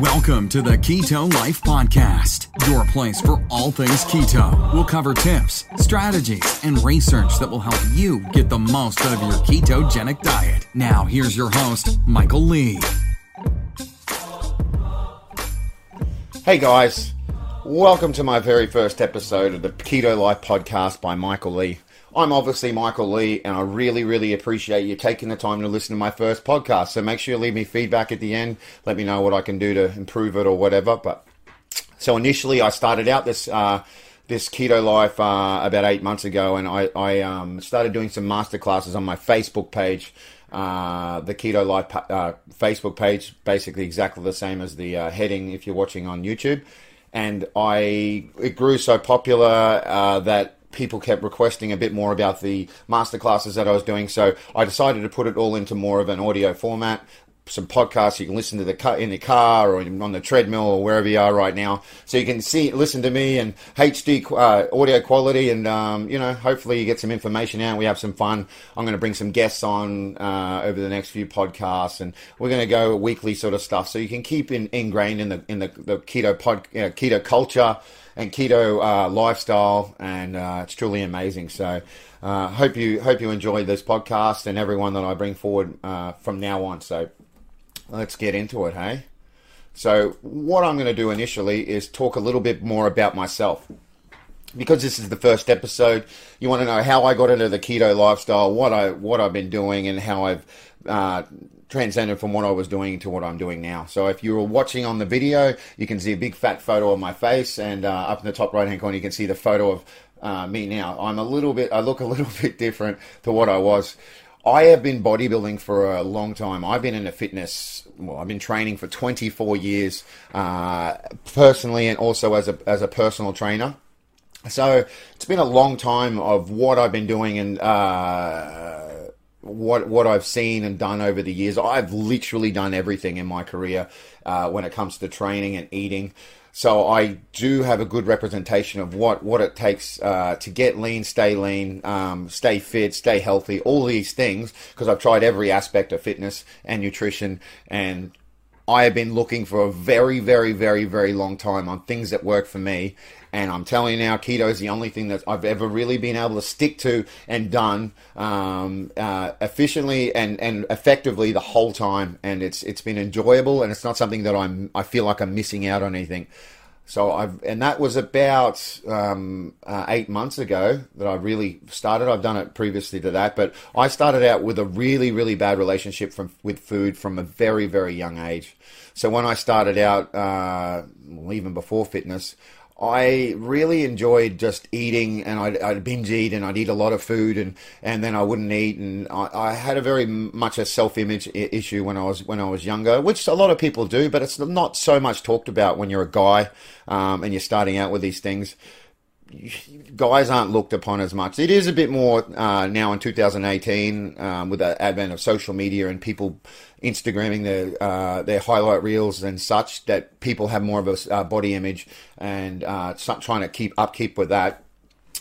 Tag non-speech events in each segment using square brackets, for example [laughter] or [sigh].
Welcome to the Keto Life Podcast, your place for all things keto. We'll cover tips, strategies, and research that will help you get the most out of your ketogenic diet. Now, here's your host, Michael Lee. Hey guys, welcome to my very first episode of the Keto Life Podcast by Michael Lee. I'm obviously Michael Lee, and I really, really appreciate you taking the time to listen to my first podcast. So make sure you leave me feedback at the end. Let me know what I can do to improve it or whatever. But so initially, I started out this uh, this keto life uh, about eight months ago, and I, I um, started doing some master classes on my Facebook page. Uh, the Keto Life uh, Facebook page, basically exactly the same as the uh, heading if you're watching on YouTube. And I it grew so popular uh, that people kept requesting a bit more about the masterclasses that I was doing. So I decided to put it all into more of an audio format. Some podcasts you can listen to the car, in the car or on the treadmill or wherever you are right now, so you can see, listen to me and HD uh, audio quality, and um, you know, hopefully you get some information out. We have some fun. I'm going to bring some guests on uh, over the next few podcasts, and we're going to go weekly sort of stuff, so you can keep in, ingrained in the in the, the keto pod, uh, keto culture and keto uh, lifestyle, and uh, it's truly amazing. So, uh, hope you hope you enjoy this podcast and everyone that I bring forward uh, from now on. So, let's get into it, hey. So, what I'm going to do initially is talk a little bit more about myself. Because this is the first episode, you want to know how I got into the keto lifestyle, what I what I've been doing, and how I've uh, transcended from what I was doing to what I'm doing now. So if you were watching on the video, you can see a big fat photo of my face, and uh, up in the top right hand corner, you can see the photo of uh, me now. I'm a little bit, I look a little [laughs] bit different to what I was. I have been bodybuilding for a long time. I've been in a fitness. Well, I've been training for 24 years, uh, personally, and also as a as a personal trainer. So it's been a long time of what I've been doing, and uh, what what I've seen and done over the years. I've literally done everything in my career uh, when it comes to training and eating. So I do have a good representation of what, what it takes uh, to get lean, stay lean, um, stay fit, stay healthy, all these things, because I've tried every aspect of fitness and nutrition and I have been looking for a very, very, very, very long time on things that work for me. And I'm telling you now, keto is the only thing that I've ever really been able to stick to and done um, uh, efficiently and, and effectively the whole time. And it's it's been enjoyable, and it's not something that I'm I feel like I'm missing out on anything. So I've, and that was about um, uh, eight months ago that I really started. I've done it previously to that, but I started out with a really, really bad relationship from with food from a very, very young age. So when I started out, uh, even before fitness, I really enjoyed just eating, and I'd, I'd, binge eat, and I'd eat a lot of food, and, and then I wouldn't eat, and I, I had a very much a self image issue when I was when I was younger, which a lot of people do, but it's not so much talked about when you're a guy um, and you're starting out with these things guys aren't looked upon as much. It is a bit more uh, now in 2018 um, with the advent of social media and people Instagramming their uh, their highlight reels and such that people have more of a uh, body image and uh, trying to keep upkeep with that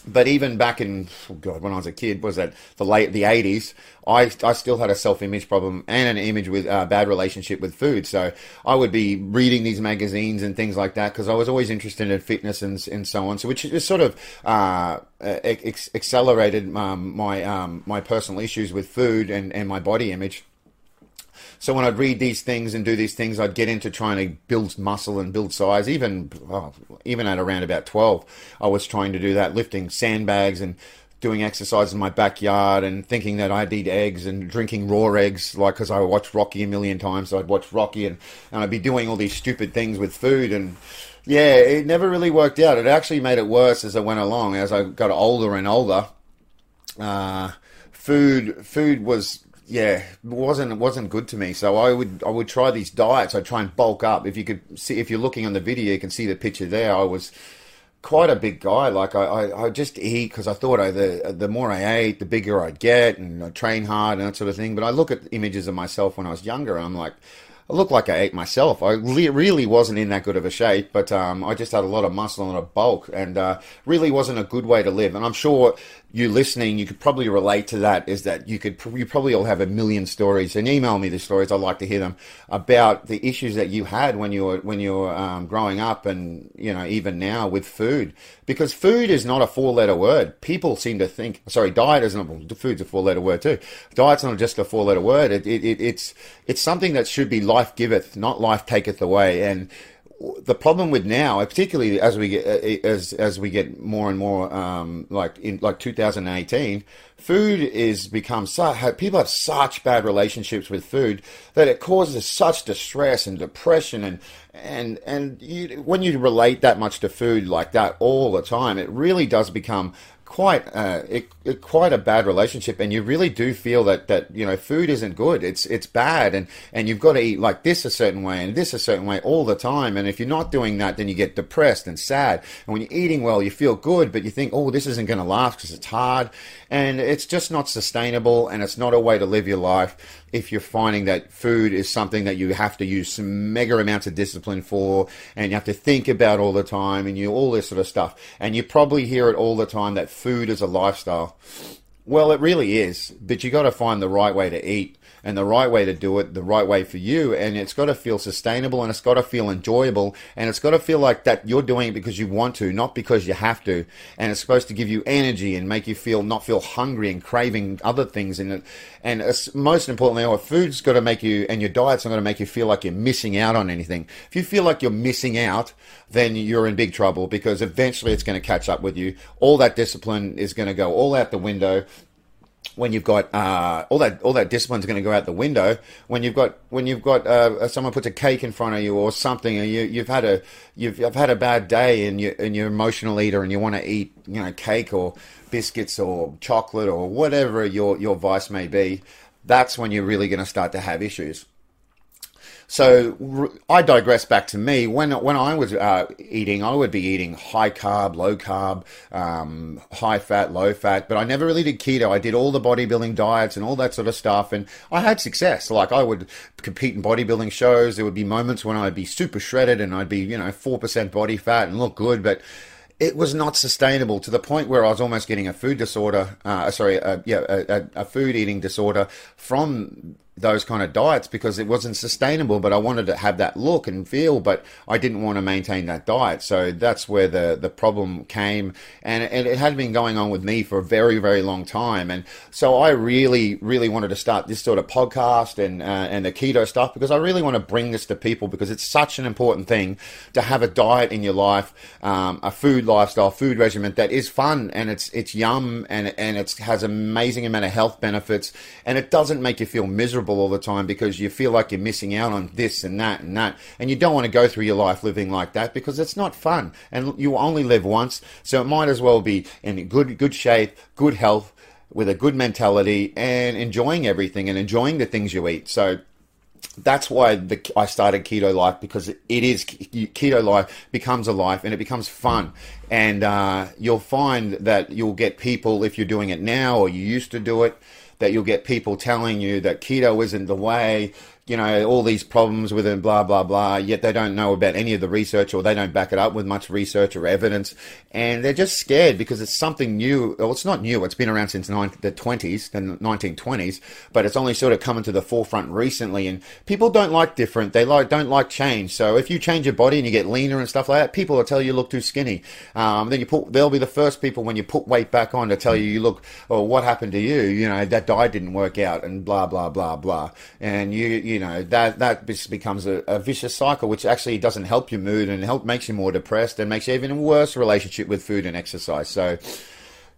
but even back in oh God, when I was a kid, was that the late the eighties? I I still had a self image problem and an image with uh, bad relationship with food. So I would be reading these magazines and things like that because I was always interested in fitness and and so on. So which just sort of uh, ex- accelerated um, my um, my personal issues with food and and my body image. So when I'd read these things and do these things, I'd get into trying to build muscle and build size. Even oh, even at around about twelve, I was trying to do that, lifting sandbags and doing exercise in my backyard and thinking that I'd eat eggs and drinking raw eggs, like because I watched Rocky a million times. So I'd watch Rocky and, and I'd be doing all these stupid things with food and yeah, it never really worked out. It actually made it worse as I went along. As I got older and older, uh, food food was yeah, wasn't wasn't good to me. So I would I would try these diets. I'd try and bulk up. If you could see, if you're looking on the video, you can see the picture there. I was quite a big guy. Like I, I, I just eat because I thought I, the the more I ate, the bigger I'd get, and I train hard and that sort of thing. But I look at images of myself when I was younger, and I'm like, I looked like I ate myself. I really wasn't in that good of a shape, but um, I just had a lot of muscle and a bulk, and uh, really wasn't a good way to live. And I'm sure you listening, you could probably relate to that. Is that you could you probably all have a million stories, and email me the stories. I'd like to hear them about the issues that you had when you were when you were um, growing up, and you know even now with food, because food is not a four letter word. People seem to think, sorry, diet isn't. Food's a four letter word too. Diet's not just a four letter word. It, it, it, it's it's something that should be life giveth, not life taketh away. And the problem with now, particularly as we get uh, as as we get more and more um, like in like 2018, food is become so people have such bad relationships with food that it causes such distress and depression and and and you, when you relate that much to food like that all the time, it really does become quite uh, it, it, quite a bad relationship, and you really do feel that that you know food isn't good. It's it's bad, and and you've got to eat like this a certain way and this a certain way all the time. And if you're not doing that, then you get depressed and sad. And when you're eating well, you feel good, but you think, oh, this isn't going to last because it's hard, and it's just not sustainable, and it's not a way to live your life if you're finding that food is something that you have to use some mega amounts of discipline for and you have to think about all the time and you all this sort of stuff and you probably hear it all the time that food as a lifestyle? Well it really is but you got to find the right way to eat and the right way to do it, the right way for you. And it's got to feel sustainable and it's got to feel enjoyable and it's got to feel like that you're doing it because you want to, not because you have to. And it's supposed to give you energy and make you feel not feel hungry and craving other things. in And and most importantly, our food's got to make you and your diet's not going to make you feel like you're missing out on anything. If you feel like you're missing out, then you're in big trouble because eventually it's going to catch up with you. All that discipline is going to go all out the window when you've got uh, all that all that discipline's going to go out the window. When you've got when you've got uh, someone puts a cake in front of you or something and you you've had a you've, you've had a bad day and you and you're an emotional eater and you want to eat you know cake or biscuits or chocolate or whatever your your vice may be that's when you're really going to start to have issues so I digress back to me. When when I was uh, eating, I would be eating high carb, low carb, um, high fat, low fat, but I never really did keto. I did all the bodybuilding diets and all that sort of stuff, and I had success. Like I would compete in bodybuilding shows. There would be moments when I'd be super shredded and I'd be you know four percent body fat and look good, but it was not sustainable to the point where I was almost getting a food disorder. Uh, sorry, uh, yeah, a, a, food eating disorder from those kind of diets because it wasn't sustainable but I wanted to have that look and feel but I didn't want to maintain that diet. So that's where the the problem came. And, and it had been going on with me for a very very long time. And so I really really wanted to start this sort of podcast and uh, and the keto stuff because I really want to bring this to people because it's such an important thing to have a diet in your life um, a food lifestyle food regimen that is fun and it's it's yum and and it has amazing amount of health benefits and it doesn't make you feel miserable miserable all the time because you feel like you're missing out on this and that and that. And you don't want to go through your life living like that because it's not fun. And you only live once. So it might as well be in good, good shape, good health, with a good mentality and enjoying everything and enjoying the things you eat. So that's why the, I started Keto Life because it is Keto Life becomes a life and it becomes fun. And uh, you'll find that you'll get people if you're doing it now or you used to do it that you'll get people telling you that keto isn't the way, you know, all these problems with it, blah, blah, blah, yet they don't know about any of the research or they don't back it up with much research or evidence. And they're just scared because it's something new. Well, it's not new. It's been around since the 20s, the 1920s, but it's only sort of coming to the forefront recently. And people don't like different. They like, don't like change. So if you change your body and you get leaner and stuff like that, people will tell you you look too skinny. Um, then you put, they'll be the first people when you put weight back on to tell you you look, oh, what happened to you? You know, that diet didn't work out and blah, blah, blah, blah. And you, you you know that that this becomes a, a, vicious cycle, which actually doesn't help your mood and help makes you more depressed and makes you even a worse relationship with food and exercise. So.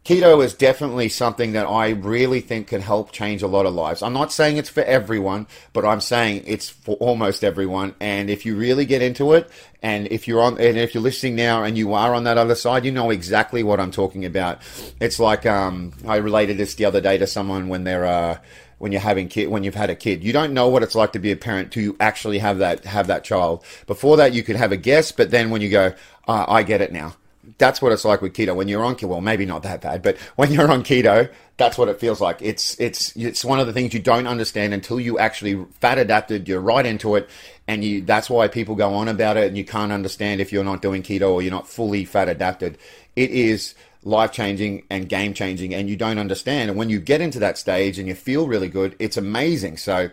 Keto is definitely something that I really think can help change a lot of lives. I'm not saying it's for everyone, but I'm saying it's for almost everyone. And if you really get into it, and if you're on, and if you're listening now and you are on that other side, you know exactly what I'm talking about. It's like um, I related this the other day to someone when they're. Uh, when you're having kid when you've had a kid. You don't know what it's like to be a parent to you actually have that have that child. Before that, you could have a guess, but then when you go, uh, I get it now. that's what it's like with keto. When you're on keto, well, maybe not that bad, but [laughs] when you're on keto, that's what it feels like. It's it's it's one of the things you don't understand until you actually fat adapted. You're right into it, and you. That's why people go on about it, and you can't understand if you're not doing keto or you're not fully fat adapted. It is life changing and game changing, and you don't understand. And when you get into that stage and you feel really good, it's amazing. So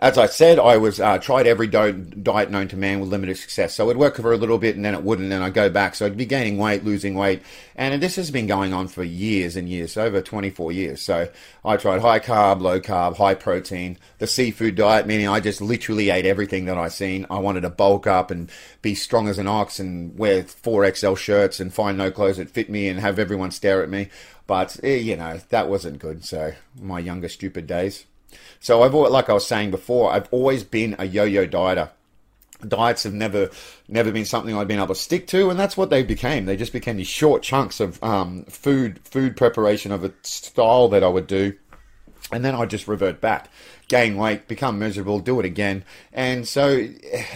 as I said, I was uh, tried every do- diet known to man with limited success. So it'd work for a little bit, and then it wouldn't, and I'd go back. So I'd be gaining weight, losing weight, and this has been going on for years and years, over 24 years. So I tried high carb, low carb, high protein, the seafood diet, meaning I just literally ate everything that I seen. I wanted to bulk up and be strong as an ox and wear 4XL shirts and find no clothes that fit me and have everyone stare at me. But, eh, you know, that wasn't good. So my younger, stupid days. So I've always, like I was saying before, I've always been a yo-yo dieter. Diets have never never been something I've been able to stick to, and that's what they became. They just became these short chunks of um, food food preparation of a style that I would do, and then I just revert back, gain weight, become miserable, do it again. And so,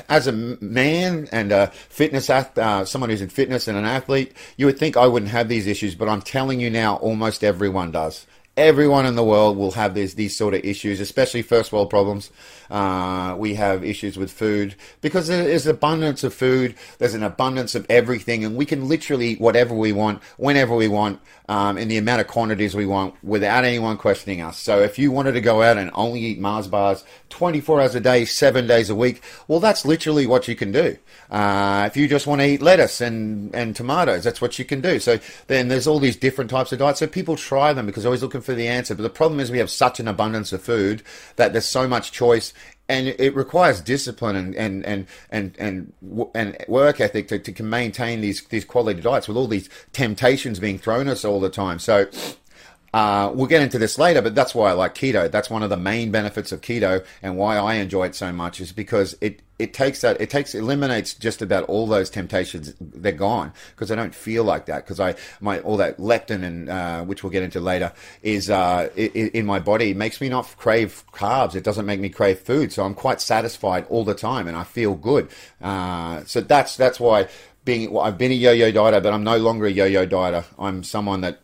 as a man and a fitness uh, someone who's in fitness and an athlete, you would think I wouldn't have these issues, but I'm telling you now, almost everyone does everyone in the world will have these these sort of issues, especially first world problems. Uh, we have issues with food because there is abundance of food. There's an abundance of everything, and we can literally eat whatever we want, whenever we want, um, in the amount of quantities we want, without anyone questioning us. So if you wanted to go out and only eat Mars bars 24 hours a day, seven days a week, well, that's literally what you can do. Uh, if you just want to eat lettuce and, and tomatoes, that's what you can do. So then there's all these different types of diets. So people try them because they're always looking for the answer. But the problem is we have such an abundance of food that there's so much choice and it requires discipline and and and and and, and work ethic to, to maintain these these quality diets with all these temptations being thrown us all the time. So uh, we'll get into this later, but that's why I like keto. That's one of the main benefits of keto, and why I enjoy it so much is because it it takes that it takes eliminates just about all those temptations. They're gone because I don't feel like that because I my all that leptin and uh, which we'll get into later is uh, in my body it makes me not crave carbs. It doesn't make me crave food, so I'm quite satisfied all the time and I feel good. Uh, so that's that's why being well, I've been a yo-yo dieter, but I'm no longer a yo-yo dieter. I'm someone that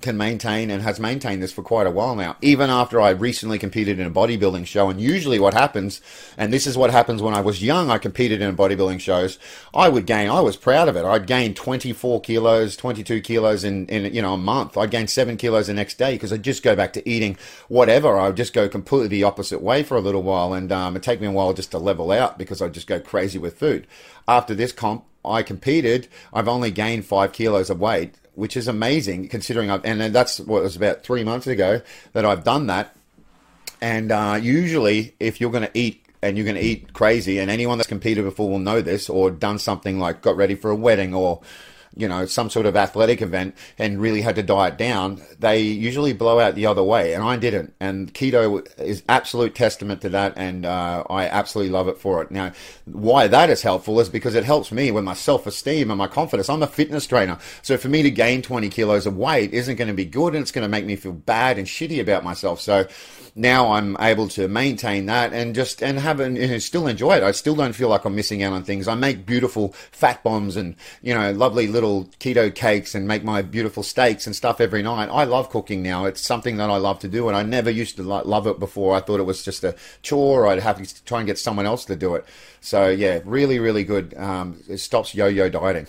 can maintain and has maintained this for quite a while now, even after I recently competed in a bodybuilding show. And usually what happens, and this is what happens when I was young, I competed in bodybuilding shows, I would gain, I was proud of it. I'd gain 24 kilos, 22 kilos in, in you know, a month. I'd gain seven kilos the next day because I'd just go back to eating whatever. I would just go completely the opposite way for a little while. And um, it'd take me a while just to level out because I'd just go crazy with food. After this comp, I competed, I've only gained five kilos of weight which is amazing considering I've, and that's what was about three months ago that I've done that. And uh, usually, if you're going to eat and you're going to eat crazy, and anyone that's competed before will know this, or done something like got ready for a wedding or you know, some sort of athletic event and really had to diet down, they usually blow out the other way. And I didn't. And keto is absolute testament to that. And uh, I absolutely love it for it. Now, why that is helpful is because it helps me with my self esteem and my confidence. I'm a fitness trainer. So for me to gain 20 kilos of weight isn't going to be good and it's going to make me feel bad and shitty about myself. So now I'm able to maintain that and just and have and, and still enjoy it. I still don't feel like I'm missing out on things. I make beautiful fat bombs and you know lovely little keto cakes and make my beautiful steaks and stuff every night. I love cooking now. It's something that I love to do, and I never used to love it before. I thought it was just a chore. I'd have to try and get someone else to do it. So yeah, really, really good. Um, it stops yo-yo dieting.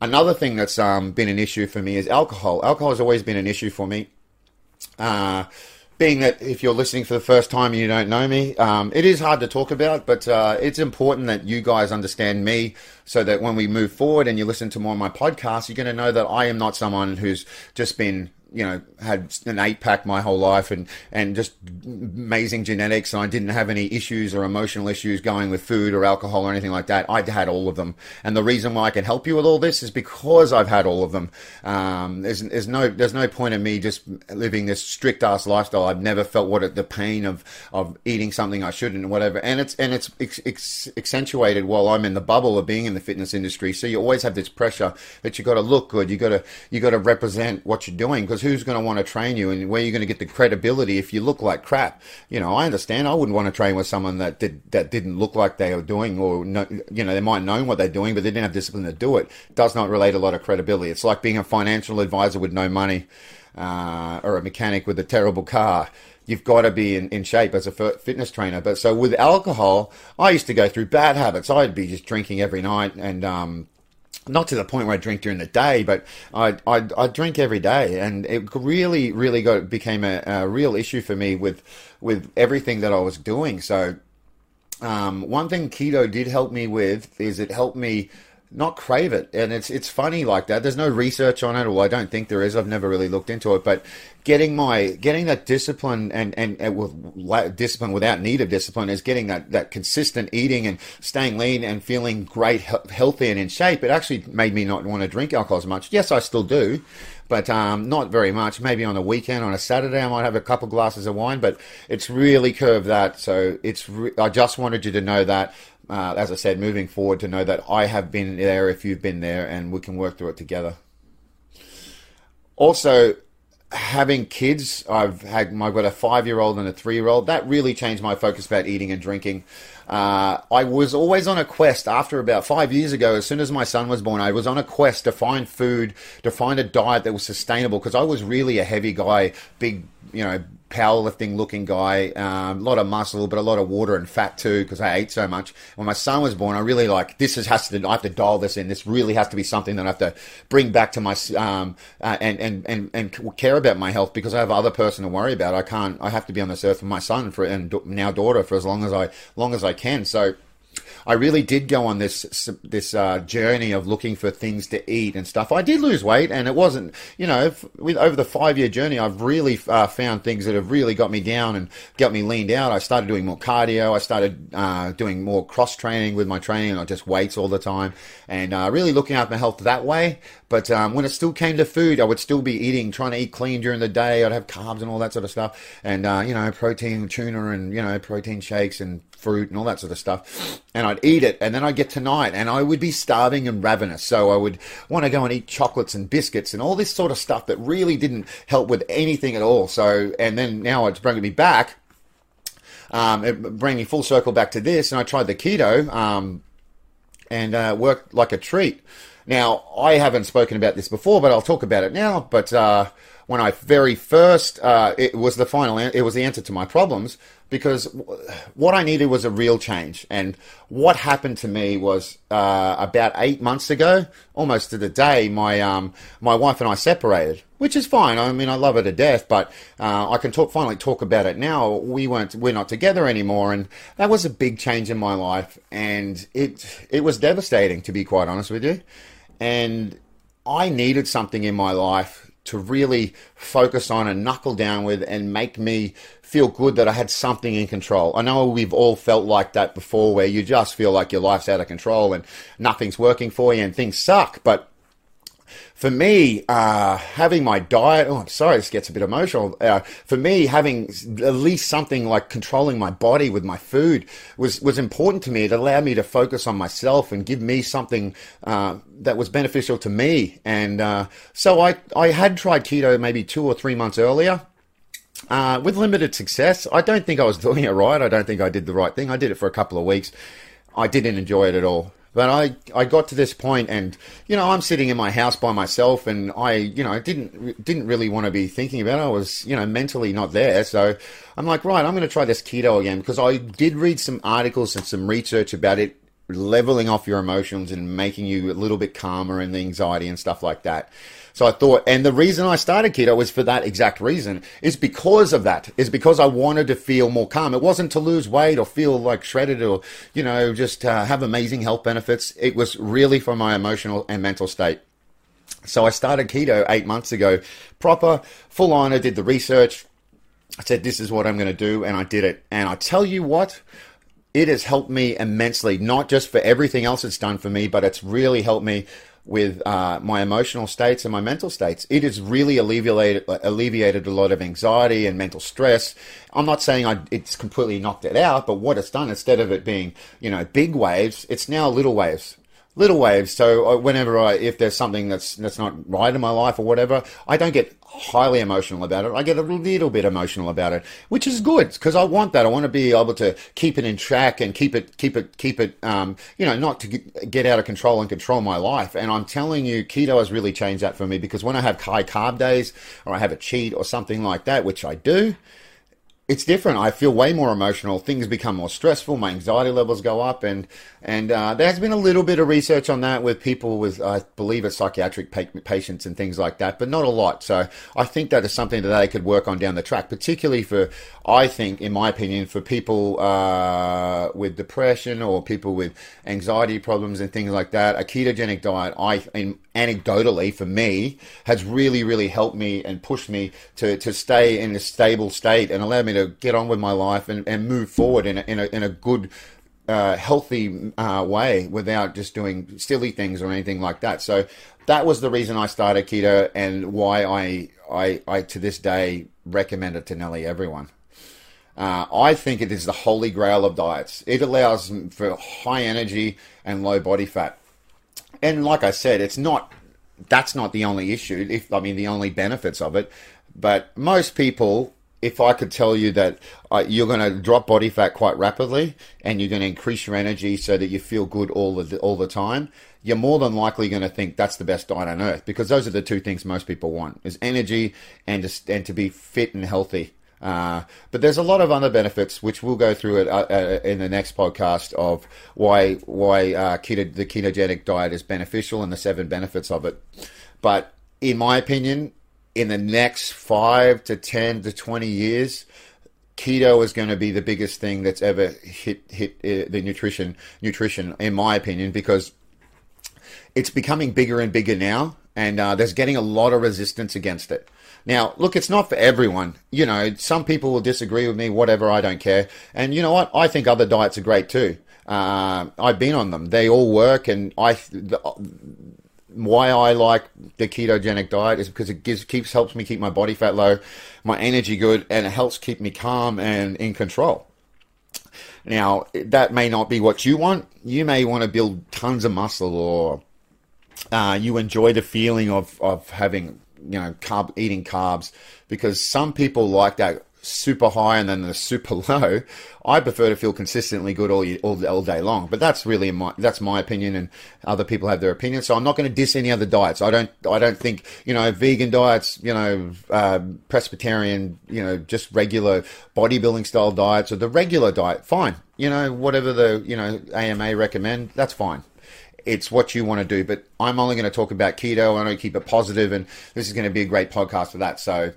Another thing that's um, been an issue for me is alcohol. Alcohol has always been an issue for me. Uh, being that if you're listening for the first time and you don't know me, um, it is hard to talk about, but uh, it's important that you guys understand me so that when we move forward and you listen to more of my podcasts, you're going to know that I am not someone who's just been you know, had an eight pack my whole life and, and just amazing genetics. And I didn't have any issues or emotional issues going with food or alcohol or anything like that. I'd had all of them. And the reason why I can help you with all this is because I've had all of them. Um, there's, there's no, there's no point in me just living this strict ass lifestyle. I've never felt what it, the pain of, of eating something I shouldn't and whatever. And it's, and it's ex- ex- accentuated while I'm in the bubble of being in the fitness industry. So you always have this pressure that you got to look good. You got to, you got to represent what you're doing because because who's going to want to train you and where you're going to get the credibility if you look like crap? You know, I understand. I wouldn't want to train with someone that did that didn't look like they were doing, or no, you know, they might know what they're doing, but they didn't have discipline to do it. Does not relate a lot of credibility. It's like being a financial advisor with no money, uh, or a mechanic with a terrible car you've got to be in, in shape as a fitness trainer. But so with alcohol, I used to go through bad habits. I'd be just drinking every night and, um, not to the point where I drink during the day, but I I drink every day, and it really really got became a, a real issue for me with with everything that I was doing. So, um, one thing keto did help me with is it helped me not crave it. And it's it's funny like that. There's no research on it, or I don't think there is. I've never really looked into it, but getting my getting that discipline and and, and with discipline without need of discipline is getting that that consistent eating and staying lean and feeling great, healthy and in shape. It actually made me not want to drink alcohol as much. Yes, I still do. But um, not very much. Maybe on a weekend, on a Saturday, I might have a couple glasses of wine. But it's really curved that. So it's. Re- I just wanted you to know that uh, as I said, moving forward to know that I have been there if you've been there and we can work through it together. Also, having kids, I've had I've got a five year old and a three year old. That really changed my focus about eating and drinking. Uh, I was always on a quest after about five years ago. As soon as my son was born, I was on a quest to find food, to find a diet that was sustainable because I was really a heavy guy, big, you know, powerlifting looking guy, um, a lot of muscle, but a lot of water and fat too because I ate so much. When my son was born, I really like this is has to I have to dial this in. This really has to be something that I have to bring back to my um, uh, and, and and and care about my health because I have other person to worry about. I can't. I have to be on this earth for my son for and now daughter for as long as I long as I can. So I really did go on this this uh, journey of looking for things to eat and stuff. I did lose weight, and it wasn't, you know, with over the five year journey, I've really uh, found things that have really got me down and got me leaned out. I started doing more cardio. I started uh, doing more cross training with my training, not just weights all the time, and uh, really looking after my health that way. But um, when it still came to food, I would still be eating, trying to eat clean during the day. I'd have carbs and all that sort of stuff, and uh, you know, protein, tuna, and you know, protein shakes and fruit and all that sort of stuff. And I'd eat it, and then I'd get to night, and I would be starving and ravenous. So I would want to go and eat chocolates and biscuits and all this sort of stuff that really didn't help with anything at all. So, and then now it's bringing me back. Um, it bring me full circle back to this, and I tried the keto, um, and uh, worked like a treat. Now, I haven't spoken about this before, but I'll talk about it now. But uh, when I very first, uh, it was the final, it was the answer to my problems because what I needed was a real change. And what happened to me was uh, about eight months ago, almost to the day, my um, my wife and I separated, which is fine. I mean, I love her to death, but uh, I can talk finally talk about it now. We weren't we're not together anymore, and that was a big change in my life, and it it was devastating to be quite honest with you. And I needed something in my life to really focus on and knuckle down with and make me feel good that I had something in control. I know we've all felt like that before where you just feel like your life's out of control and nothing's working for you and things suck. But for me, uh, having my diet, oh, I'm sorry, this gets a bit emotional. Uh, for me, having at least something like controlling my body with my food was, was important to me. It allowed me to focus on myself and give me something uh, that was beneficial to me. And uh, so I, I had tried keto maybe two or three months earlier. Uh, with limited success. I don't think I was [laughs] doing it right. I don't think I did the right thing. I did it for a couple of weeks. I didn't enjoy it at all. But I, I got to this point and, you know, I'm sitting in my house by myself and I, you know, didn't, didn't really want to be thinking about it. I was, you know, mentally not there. So I'm like, right, I'm going to try this keto again because I did read some articles and some research about it leveling off your emotions and making you a little bit calmer and the anxiety and stuff like that. So I thought, and the reason I started keto was for that exact reason, is because of that, is because I wanted to feel more calm. It wasn't to lose weight or feel like shredded or, you know, just uh, have amazing health benefits. It was really for my emotional and mental state. So I started keto eight months ago, proper, full on. I did the research. I said, this is what I'm going to do. And I did it. And I tell you what, it has helped me immensely, not just for everything else it's done for me, but it's really helped me with uh, my emotional states and my mental states. It has really alleviated alleviated a lot of anxiety and mental stress. I'm not saying I, it's completely knocked it out, but what it's done instead of it being you know big waves, it's now little waves. little waves. So uh, whenever I, if there's something that's that's not right in my life or whatever, I don't get highly emotional about it. I get a little bit emotional about it, which is good because I want that. I want to be able to keep it in track and keep it, keep it, keep it. Um, you know, not to get out of control and control my life. And I'm telling you, keto has really changed that for me because when I have high carb days or I have a cheat or something like that, which I do it's different. I feel way more emotional. Things become more stressful. My anxiety levels go up, and and uh, there has been a little bit of research on that with people with, I believe, it's psychiatric pa- patients and things like that, but not a lot. So I think that is something that they could work on down the track, particularly for, I think, in my opinion, for people uh, with depression or people with anxiety problems and things like that. A ketogenic diet, I, in, anecdotally for me, has really, really helped me and pushed me to, to stay in a stable state and allowed me to get on with my life and, and move forward in a, in a, in a good uh, healthy uh, way without just doing silly things or anything like that. So that was the reason I started keto and why I, I, I to this day recommend it to nearly everyone. Uh, I think it is the holy grail of diets. It allows for high energy and low body fat. And like I said, it's not that's not the only issue. If I mean the only benefits of it, but most people if I could tell you that uh, you're going to drop body fat quite rapidly and you're going to increase your energy so that you feel good all the all the time, you're more than likely going to think that's the best diet on earth because those are the two things most people want: is energy and to, and to be fit and healthy. Uh, but there's a lot of other benefits which we'll go through it uh, uh, in the next podcast of why why uh, keto, the ketogenic diet is beneficial and the seven benefits of it. But in my opinion, in the next five to 10 to 20 years, keto is going to be the biggest thing that's ever hit hit uh, the nutrition nutrition in my opinion because it's becoming bigger and bigger now and uh, there's getting a lot of resistance against it. Now look it's not for everyone. You know some people will disagree with me whatever i don't care. And you know what? I think other diets are great too. Uh, I've been on them. They all work, and I the, why I like the ketogenic diet is because it gives keeps helps me keep my body fat low, my energy good, and it helps keep me calm and in control. Now that may not be what you want. You may want to build tons of muscle, or uh, you enjoy the feeling of of having you know carb eating carbs because some people like that super high and then the super [laughs] low. I prefer to feel consistently good all, all, all day long. But that's really my that's my opinion, and other people have their opinion. So I'm not going to diss any other diets. I don't I don't think you know vegan diets, you know uh, pescatarian, you know just regular bodybuilding style diets or the regular diet. Fine, you know whatever the you know AMA recommend, that's fine it's what you want to do. But I'm only going to talk about keto. I want to keep it positive, and this is going to be a great podcast for that. So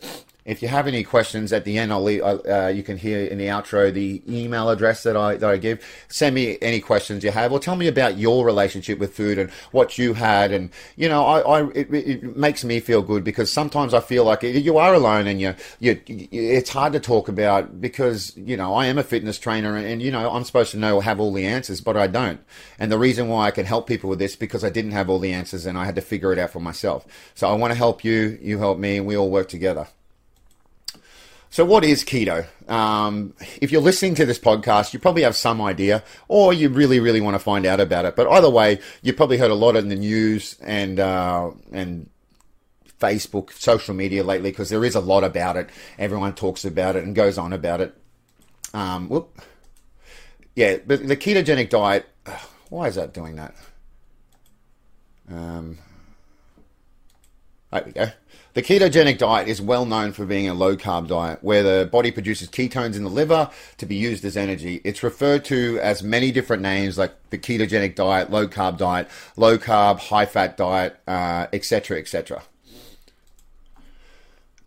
if you have any questions at the end, I'll leave, uh, uh, you can hear in the outro the email address that I that I give. Send me any questions you have, or tell me about your relationship with food and what you had. And you know, I, I it, it, makes me feel good because sometimes I feel like you are alone and you you it's hard to talk about because you know I am a fitness trainer and you know I'm supposed to know have all the answers, but I don't. And the reason why I can help people with this because I didn't have all the answers and I had to figure it out for myself. So I want to help you, you help me, and we all work together. So, what is keto? Um, if you're listening to this podcast, you probably have some idea, or you really, really want to find out about it. But either way, you probably heard a lot in the news and uh, and Facebook, social media lately, because there is a lot about it. Everyone talks about it and goes on about it. Um, whoop. Yeah, but the ketogenic diet. Why is that doing that? Um, there we go. The ketogenic diet is well known for being a low carb diet where the body produces ketones in the liver to be used as energy. It's referred to as many different names like the ketogenic diet, low carb diet, low carb, high fat diet, etc., uh, etc. Et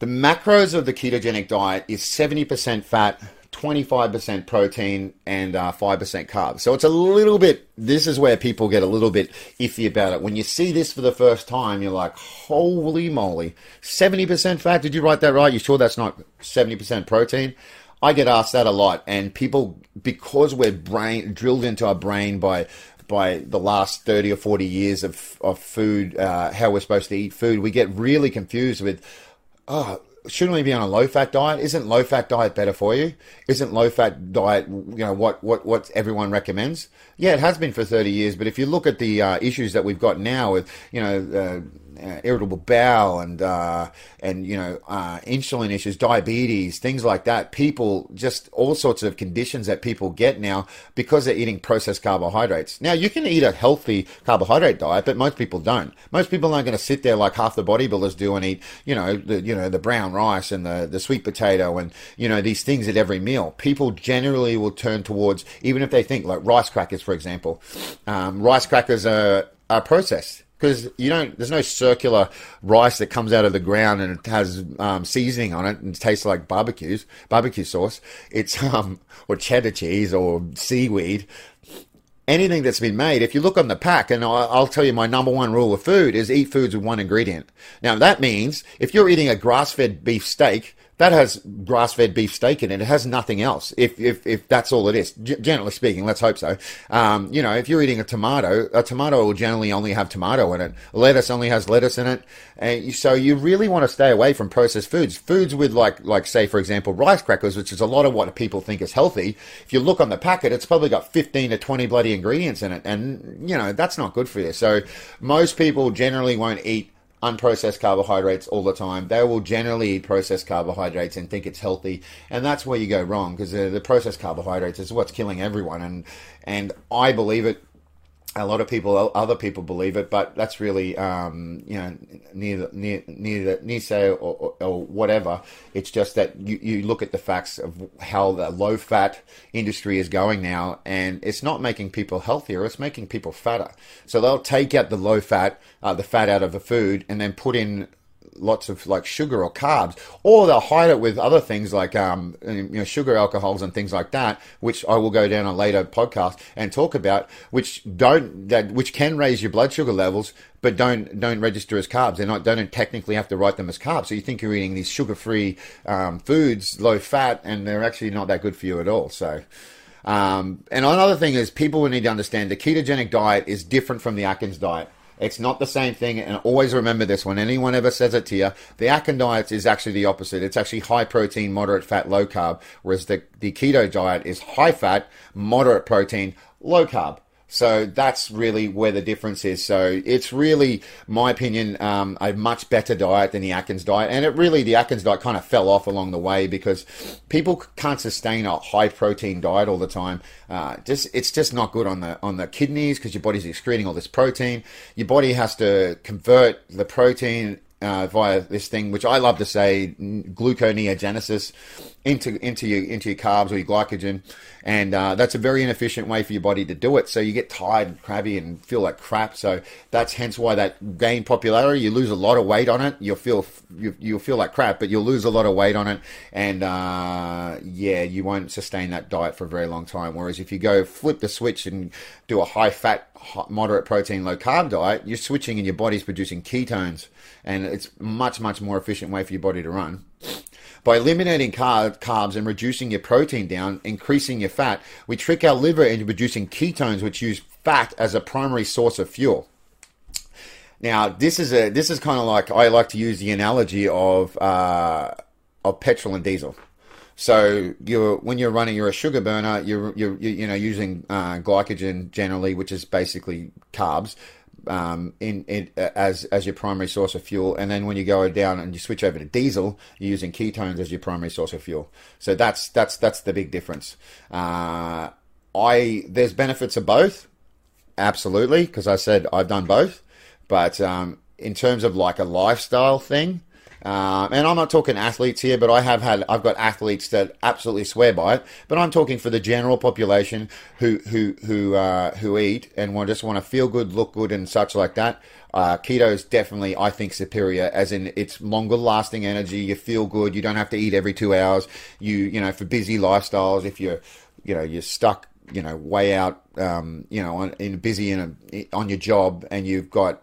the macros of the ketogenic diet is 70% fat, 25% protein and uh, 5% carbs. So it's a little bit, this is where people get a little bit iffy about it. When you see this for the first time, you're like, holy moly, 70% fat? Did you write that right? You sure that's not 70% protein? I get asked that a lot, and people, because we're brain drilled into our brain by by the last 30 or 40 years of, of food, uh, how we're supposed to eat food, we get really confused with, oh, shouldn't we be on a low fat diet? Isn't low fat diet better for you? Isn't low fat diet, you know, what, what, what everyone recommends? Yeah, it has been for 30 years, but if you look at the uh, issues that we've got now with, you know, uh, uh, irritable bowel and uh, and you know uh, insulin issues, diabetes, things like that. People just all sorts of conditions that people get now because they're eating processed carbohydrates. Now you can eat a healthy carbohydrate diet, but most people don't. Most people aren't going to sit there like half the bodybuilders do and eat you know the you know the brown rice and the the sweet potato and you know these things at every meal. People generally will turn towards even if they think like rice crackers, for example. Um, rice crackers are, are processed because you don't. There's no circular rice that comes out of the ground and it has um, seasoning on it and it tastes like barbecues, barbecue sauce. It's [laughs] um or cheddar cheese or seaweed. Anything that's been made, if you look on the pack, and I'll tell you my number one rule of food is eat foods with one ingredient. Now that means if you're eating a grass-fed beef steak, that has grass-fed beef steak in it. It has nothing else. If if, if that's all it is, G- generally speaking, let's hope so. Um, you know, if you're eating a tomato, a tomato will generally only have tomato in it. Lettuce only has lettuce in it, and so you really want to stay away from processed foods. Foods with like like say for example rice crackers, which is a lot of what people think is healthy. If you look on the packet, it's probably got 15 to 20 bloody ingredients in it, and you know that's not good for you. So most people generally won't eat unprocessed carbohydrates all the time. They will generally eat processed carbohydrates and think it's healthy, and that's where you go wrong because the, the processed carbohydrates is what's killing everyone. And and I believe it a lot of people, other people believe it, but that's really, um, you know, neither, near, neither, near say or, or, or, whatever. It's just that you, you look at the facts of how the low fat industry is going now, and it's not making people healthier; it's making people fatter. So they'll take out the low fat, uh, the fat out of the food, and then put in lots of like sugar or carbs, or they'll hide it with other things like um, you know sugar alcohols and things like that, which I will go down a later podcast and talk about, which don't that which can raise your blood sugar levels, but don't don't register as carbs. They're not don't technically have to write them as carbs. So you think you're eating these sugar free um, foods, low fat, and they're actually not that good for you at all. So. Um, and another thing is people need to understand the ketogenic diet is different from the Atkins diet. It's not the same thing, and always remember this when anyone ever says it to you. The Atkins diet is actually the opposite. It's actually high protein, moderate fat, low carb, whereas the, the keto diet is high fat, moderate protein, low carb. So that's really where the difference is. So it's really, my opinion, um, a much better diet than the Atkins diet. And it really, the Atkins diet kind of fell off along the way because people can't sustain a high protein diet all the time. Uh, just it's just not good on the on the kidneys because your body's excreting all this protein. Your body has to convert the protein uh, via this thing, which I love to say, gluconeogenesis, into into your into your carbs or your glycogen, and uh, that's a very inefficient way for your body to do it. So you get tired and crabby and feel like crap. So that's hence why that gain popularity. You lose a lot of weight on it. You'll feel you, you'll feel like crap, but you'll lose a lot of weight on it, and uh, yeah, you won't sustain that diet for a very long time. Whereas if you go flip the switch and do a high fat, moderate protein, low carb diet, you're switching and your body's producing ketones and it's much much more efficient way for your body to run. By eliminating car- carbs and reducing your protein down, increasing your fat, we trick our liver into producing ketones, which use fat as a primary source of fuel. Now, this is a this is kind of like I like to use the analogy of uh, of petrol and diesel. So you're when you're running, you're a sugar burner. You're you're, you know using uh, glycogen generally, which is basically carbs, um, in, in, as as your primary source of fuel, and then when you go down and you switch over to diesel, you're using ketones as your primary source of fuel. So that's that's that's the big difference. Uh, I there's benefits of both, absolutely, because I said I've done both, but um, in terms of like a lifestyle thing, um, and I'm not talking athletes here, but I have had I've got athletes that absolutely swear by it. But I'm talking for the general population who who who uh, who eat and want, just want to feel good, look good, and such like that. Uh, keto is definitely, I think, superior. As in, it's longer lasting energy. You feel good. You don't have to eat every two hours. You you know for busy lifestyles, if you're you know you're stuck you know way out um, you know on, in busy in a, on your job and you've got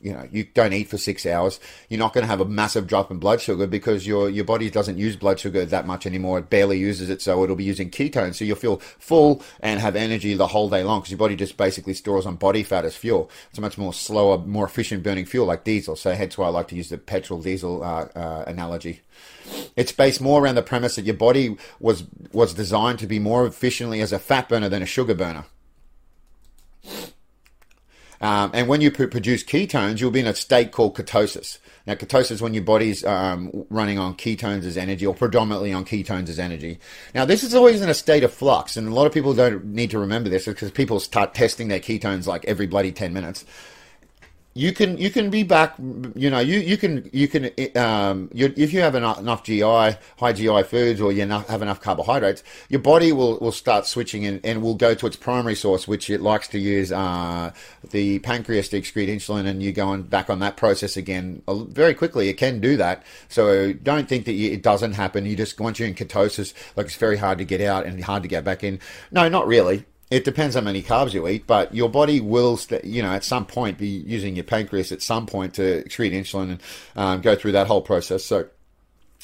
you know you don't eat for six hours, you're not going to have a massive drop in blood sugar because your your body doesn't use blood sugar that much anymore. It barely uses it, so it'll be using ketones. So you'll feel full and have energy the whole day long because your body just basically stores on body fat as fuel. It's a much more slower, more efficient burning fuel like diesel. So hence why I like to use the petrol diesel uh, uh, analogy. It's based more around the premise that your body was was designed to be more efficiently as a fat burner than a sugar burner. Um, and when you produce ketones, you'll be in a state called ketosis. Now, ketosis is when your body's um, running on ketones as energy, or predominantly on ketones as energy. Now, this is always in a state of flux, and a lot of people don't need to remember this because people start testing their ketones like every bloody 10 minutes you can you can be back you know you you can you can um you, if you have enough, enough GI high GI foods or you have enough carbohydrates your body will will start switching and, and will go to its primary source which it likes to use uh, the pancreas to excrete insulin and you go on back on that process again very quickly. It can do that. So don't think that you, it doesn't happen. You just once you're in ketosis like it's very hard to get out and hard to get back in. No not really it depends how many carbs you eat, but your body will, you know, at some point be using your pancreas at some point to excrete insulin and um, go through that whole process. So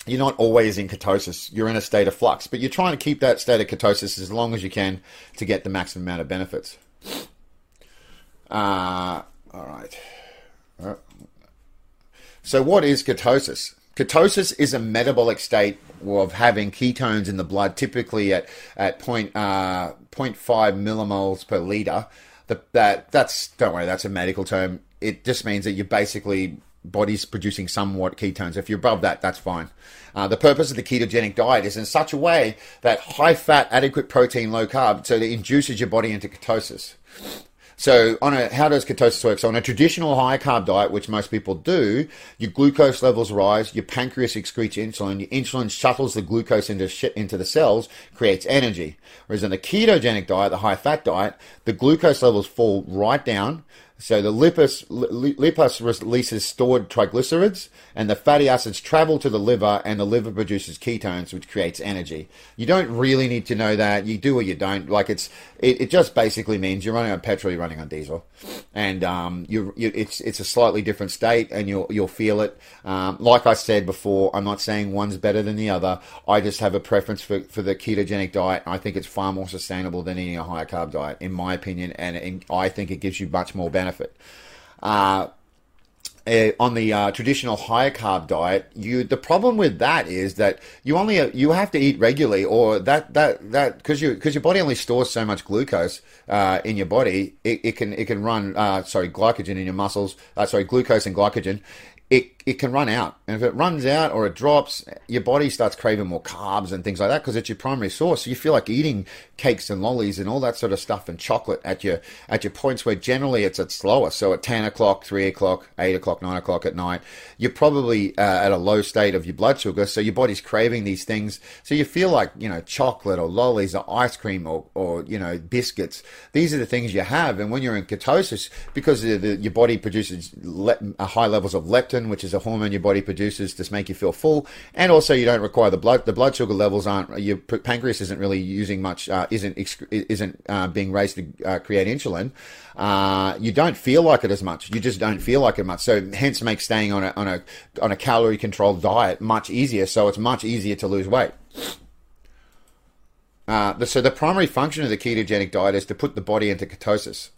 you're not always in ketosis. You're in a state of flux, but you're trying to keep that state of ketosis as long as you can to get the maximum amount of benefits. Uh, all right. Uh, so what is ketosis? Ketosis is a metabolic state of having ketones in the blood, typically at at point, uh, 0.5 millimoles per liter. That, that that's don't worry, that's a medical term. It just means that you're basically body's producing somewhat ketones. If you're above that, that's fine. Uh, the purpose of the ketogenic diet is in such a way that high fat, adequate protein, low carb, so it induces your body into ketosis. So, on a how does ketosis work? So, on a traditional high carb diet, which most people do, your glucose levels rise, your pancreas excretes insulin, your insulin shuttles the glucose into into the cells, creates energy. Whereas in a ketogenic diet, the high fat diet, the glucose levels fall right down. So the lipus releases stored triglycerides, and the fatty acids travel to the liver, and the liver produces ketones, which creates energy. You don't really need to know that. You do or you don't. Like it's, it, it just basically means you're running on petrol, you're running on diesel, and um, you, you, it's it's a slightly different state, and you'll you'll feel it. Um, like I said before, I'm not saying one's better than the other. I just have a preference for, for the ketogenic diet. I think it's far more sustainable than eating a higher carb diet, in my opinion, and, and I think it gives you much more benefit benefit. Uh, on the uh, traditional higher carb diet, you the problem with that is that you only uh, you have to eat regularly, or that that that because you because your body only stores so much glucose uh, in your body, it, it, can it can run uh, sorry glycogen in your muscles, sorry glucose and glycogen, it, it can run out. And if it runs out or it drops, your body starts craving more carbs and things like that because it's your primary source. So you feel like eating cakes and lollies and all that sort of stuff and chocolate at your at your points where generally it's at slower. So at 10 o'clock, 3 o'clock, 8 o'clock, 9 o'clock at night, you're probably uh, at a low state of your blood sugar. So your body's craving these things. So you feel like, you know, chocolate or lollies or ice cream or, or you know, biscuits. These are the things you have. And when you're in ketosis, because the, the, your body produces le- high levels of leptin, which is a hormone your body produces to make you feel full, and also you don't require the blood. The blood sugar levels aren't. Your pancreas isn't really using much. Uh, isn't isn't uh, being raised to uh, create insulin. Uh, you don't feel like it as much. You just don't feel like it much. So hence makes staying on a on a on a calorie controlled diet much easier. So it's much easier to lose weight. Uh, so the primary function of the ketogenic diet is to put the body into ketosis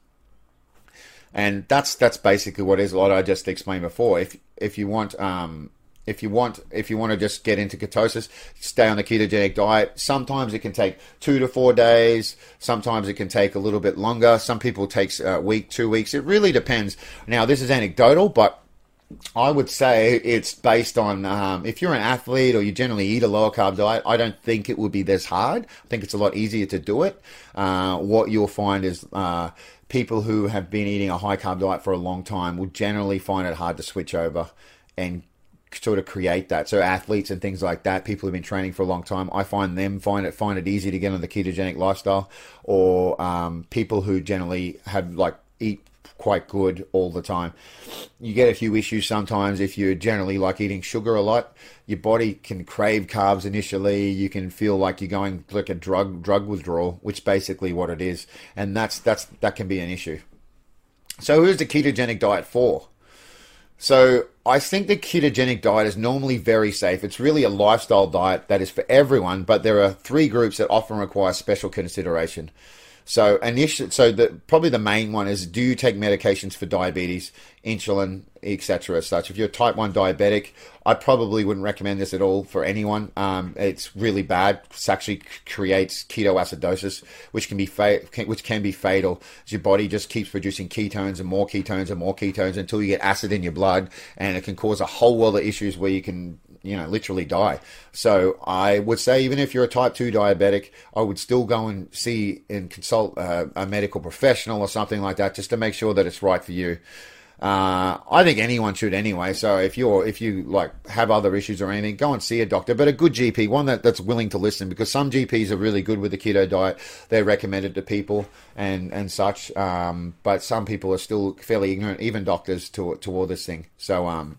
and that's that's basically what is a lot I just explained before. If if you want um, if you want if you want to just get into ketosis, stay on the ketogenic diet. Sometimes it can take two to four days. Sometimes it can take a little bit longer. Some people takes a week, two weeks. It really depends. Now this is anecdotal, but I would say it's based on um, if you're an athlete or you generally eat a lower carb diet. I don't think it would be this hard. I think it's a lot easier to do it. Uh, what you'll find is uh, people who have been eating a high carb diet for a long time will generally find it hard to switch over and sort of create that. So athletes and things like that, people who've been training for a long time, I find them find it find it easy to get on the ketogenic lifestyle, or um, people who generally have like eat quite good all the time. You get a few issues sometimes if you're generally like eating sugar a lot. Your body can crave carbs initially. You can feel like you're going like a drug drug withdrawal, which basically what it is, and that's that's that can be an issue. So, who's the ketogenic diet for? So I think the ketogenic diet is normally very safe. It's really a lifestyle diet that is for everyone, but there are three groups that often require special consideration. So initially, so the probably the main one is: do you take medications for diabetes, insulin, etc. As such, if you're type one diabetic, I probably wouldn't recommend this at all for anyone. Um, it's really bad. It actually creates ketoacidosis, which can be fa- which can be fatal. Your body just keeps producing ketones and more ketones and more ketones until you get acid in your blood, and it can cause a whole world of issues where you can you know, literally die. So I would say, even if you're a type 2 diabetic, I would still go and see and consult uh, a medical professional or something like that just to make sure that it's right for you. Uh, I think anyone should anyway. So if you're if you like have other issues or anything, go and see a doctor, but a good GP, one that, that's willing to listen, because some GPs are really good with the keto diet. They recommend it to people and and such. Um, but some people are still fairly ignorant, even doctors, to toward this thing. So um,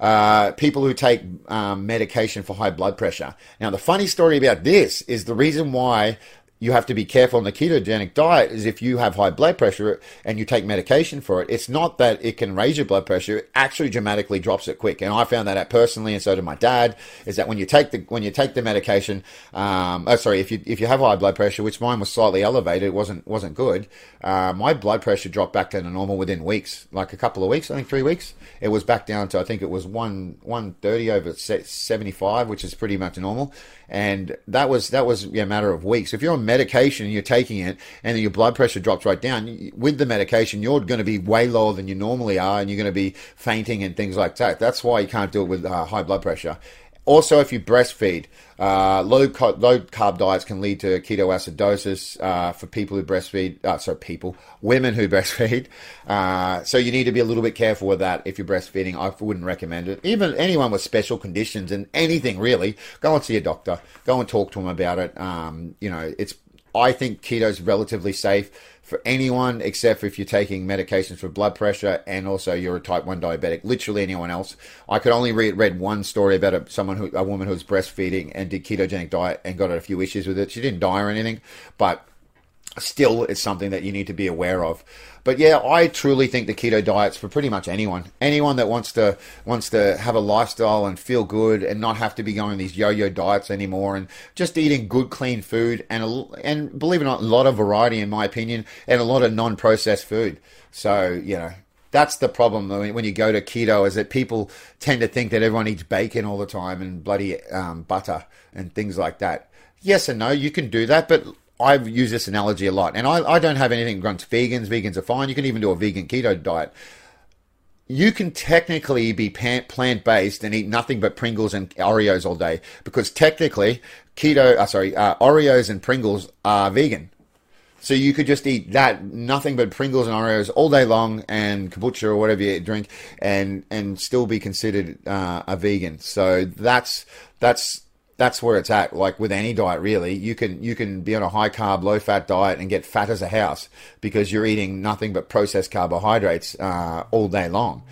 uh, people who take um, medication for high blood pressure. Now, the funny story about this is the reason why you have to be careful on the ketogenic diet is if you have high blood pressure and you take medication for it, it's not that it can raise your blood pressure, it actually dramatically drops it quick. And I found that out personally, and so did my dad, is that when you take the when you take the medication, um, oh sorry, if you if you have high blood pressure, which mine was slightly elevated, it wasn't wasn't good. Uh, my blood pressure dropped back to the normal within weeks, like a couple of weeks, I think three weeks. It was back down to I think it was one one thirty over seventy five, which is pretty much normal and that was that was a matter of weeks. If you're on medication and you're taking it, and your blood pressure drops right down with the medication, you're going to be way lower than you normally are, and you're going to be fainting and things like that. That's why you can't do it with uh, high blood pressure. Also, if you breastfeed, uh, low low carb diets can lead to ketoacidosis uh, for people who breastfeed. Uh, sorry, people, women who [laughs] breastfeed. Uh, so you need to be a little bit careful with that if you're breastfeeding. I wouldn't recommend it. Even anyone with special conditions and anything really, go and see a doctor. Go and talk to them about it. Um, you know, it's. I think keto is relatively safe for anyone except if you're taking medications for blood pressure and also you're a type 1 diabetic literally anyone else. I could only read, read one story about a, someone who a woman who was breastfeeding and did ketogenic diet and got a few issues with it. She didn't die or anything but still it's something that you need to be aware of but yeah, I truly think the keto diet's for pretty much anyone. Anyone that wants to wants to have a lifestyle and feel good and not have to be going these yo-yo diets anymore and just eating good clean food and a, and believe it or not a lot of variety in my opinion and a lot of non-processed food. So, you know, that's the problem when you go to keto is that people tend to think that everyone eats bacon all the time and bloody um, butter and things like that. Yes and no, you can do that, but I've used this analogy a lot, and I, I don't have anything against vegans. Vegans are fine. You can even do a vegan keto diet. You can technically be plant based and eat nothing but Pringles and Oreos all day because technically keto, uh, sorry, uh, Oreos and Pringles are vegan. So you could just eat that, nothing but Pringles and Oreos all day long, and kombucha or whatever you drink, and and still be considered uh, a vegan. So that's that's that's where it's at. Like with any diet, really, you can you can be on a high carb, low fat diet and get fat as a house because you're eating nothing but processed carbohydrates uh, all day long.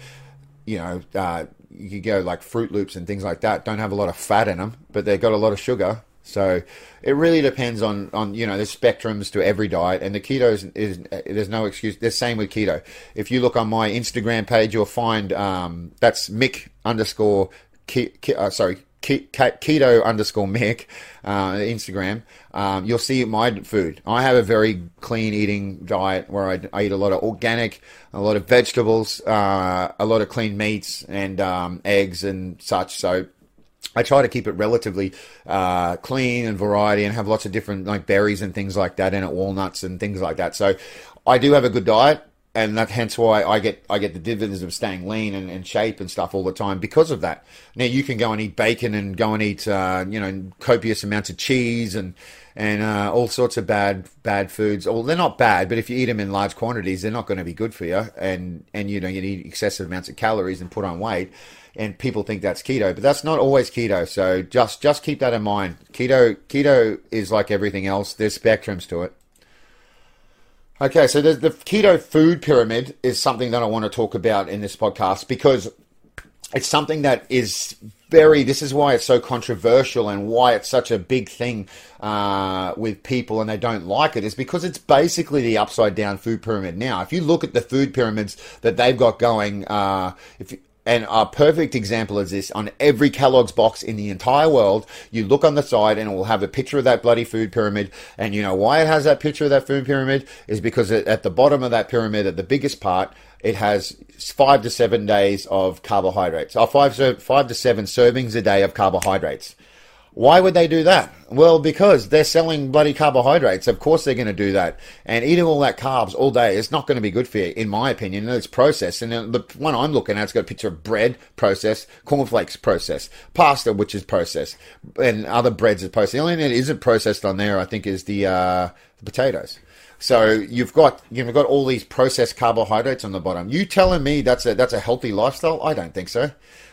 You know, uh, you could go like Froot Loops and things like that. Don't have a lot of fat in them, but they've got a lot of sugar. So it really depends on, on you know there's spectrums to every diet, and the keto is, is there's no excuse. The same with keto. If you look on my Instagram page, you'll find um, that's Mick underscore Ke, Ke, uh, sorry keto underscore Mick uh, Instagram, um, you'll see my food. I have a very clean eating diet where I, I eat a lot of organic, a lot of vegetables, uh, a lot of clean meats and um, eggs and such. So I try to keep it relatively uh, clean and variety and have lots of different like berries and things like that in it, walnuts and things like that. So I do have a good diet and that hence why I get I get the dividends of staying lean and, and, shape and stuff all the time because of that. Now you can go and eat bacon and go and eat uh, you know copious amounts of cheese and and uh, all sorts of bad bad foods. Well, they're not bad, but if you eat them in large quantities, they're not going to be good for you. And and you know you eat excessive amounts of calories and put on weight. And people think that's keto, but that's not always keto. So just just keep that in mind. Keto keto is like everything else. There's spectrums to it. Okay, so the, the keto food pyramid is something that I want to talk about in this podcast because it's something that is very this is why it's so controversial and why it's such a big thing uh, with people and they don't like it is because it's basically the upside down food pyramid. Now if you look at the food pyramids that they've got going uh, if And a perfect example is this on every Kellogg's box in the entire world, you look on the side and it will have a picture of that bloody food pyramid. And you know why it has that picture of that food pyramid? Is because at the bottom of that pyramid, at the biggest part, it has five to seven days of carbohydrates, or five, five to seven servings a day of carbohydrates. Why would they do that? Well, because they're selling bloody carbohydrates. Of course they're going to do that. And eating all that carbs all day is not going to be good for you, in my opinion. It's processed. And the one I'm looking at, it's got a picture of bread processed, cornflakes processed, pasta, which is processed, and other breads are processed. The only thing that isn't processed on there, I think, is the, uh, the potatoes. So you've got you've got all these processed carbohydrates on the bottom. You telling me that's a that's a healthy lifestyle? I don't think so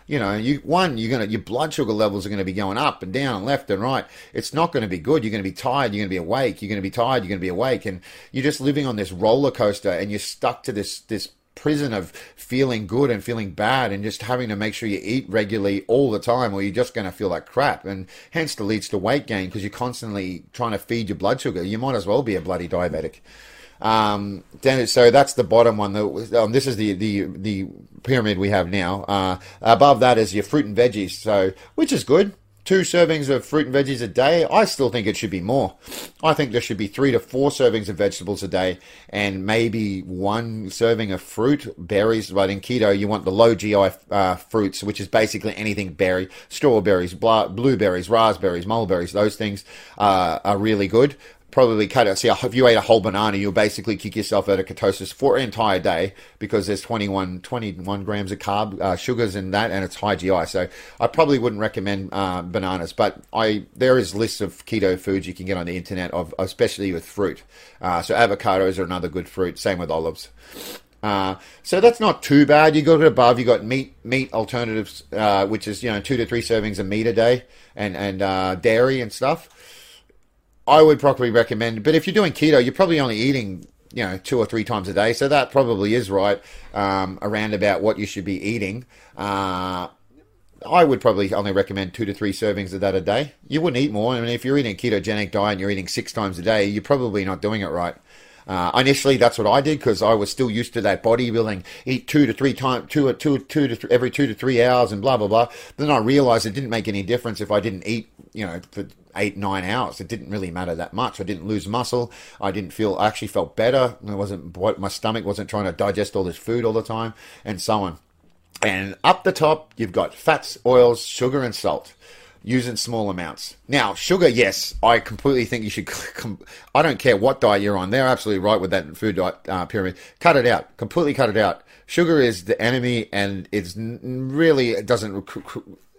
you know, you one, you're gonna your blood sugar levels are gonna be going up and down, and left and right. It's not gonna be good. You're gonna be tired. You're gonna be awake. You're gonna be tired. You're gonna be awake, and you're just living on this roller coaster, and you're stuck to this this prison of feeling good and feeling bad and just having to make sure you eat regularly all the time or you're just going to feel like crap and hence the leads to weight gain because you're constantly trying to feed your blood sugar you might as well be a bloody diabetic um, then, so that's the bottom one. The, um, this is the, the, the pyramid we have now. Uh, above that is your fruit and veggies. So, which is good. Two servings of fruit and veggies a day. I still think it should be more. I think there should be three to four servings of vegetables a day and maybe one serving of fruit, berries. But in keto, you want the low GI uh, fruits, which is basically anything berry, strawberries, blueberries, raspberries, mulberries. Those things uh, are really good probably cut it. See, if you ate a whole banana, you'll basically kick yourself out of ketosis for an entire day because there's 21, 21 grams of carb uh, sugars in that, and it's high GI. So I probably wouldn't recommend uh, bananas, but I there is lists of keto foods you can get on the internet of, especially with fruit. Uh, so avocados are another good fruit. Same with olives. Uh, so that's not too bad. You got it above. You got meat meat alternatives, uh, which is you know two to three servings of meat a day, and and uh, dairy and stuff. I would probably recommend, but if you're doing keto, you're probably only eating, you know, two or three times a day. So that probably is right um, around about what you should be eating. Uh, I would probably only recommend two to three servings of that a day. You wouldn't eat more. I mean, if you're eating a ketogenic diet and you're eating six times a day, you're probably not doing it right. Uh, initially, that's what I did because I was still used to that bodybuilding, eat two to three times, two, two, two to th- every two to three hours, and blah blah blah. Then I realized it didn't make any difference if I didn't eat, you know, for eight nine hours. It didn't really matter that much. I didn't lose muscle. I didn't feel. I actually felt better. I wasn't. My stomach wasn't trying to digest all this food all the time, and so on. And up the top, you've got fats, oils, sugar, and salt Using small amounts. Now, sugar, yes, I completely think you should. [laughs] I don't care what diet you're on. They're absolutely right with that food diet uh, pyramid. Cut it out. Completely cut it out. Sugar is the enemy, and it's really it doesn't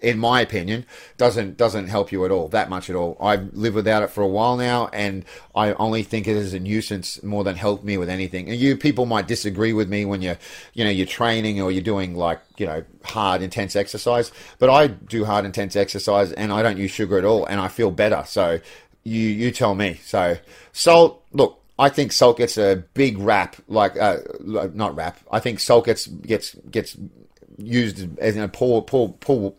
in my opinion, doesn't doesn't help you at all, that much at all. I've lived without it for a while now, and I only think it is a nuisance more than help me with anything. And you people might disagree with me when you're, you know, you're training or you're doing like, you know, hard intense exercise. But I do hard intense exercise, and I don't use sugar at all, and I feel better. So you you tell me. So salt, look. I think salt gets a big rap, like uh, not rap. I think salt gets gets gets used as in a poor poor poor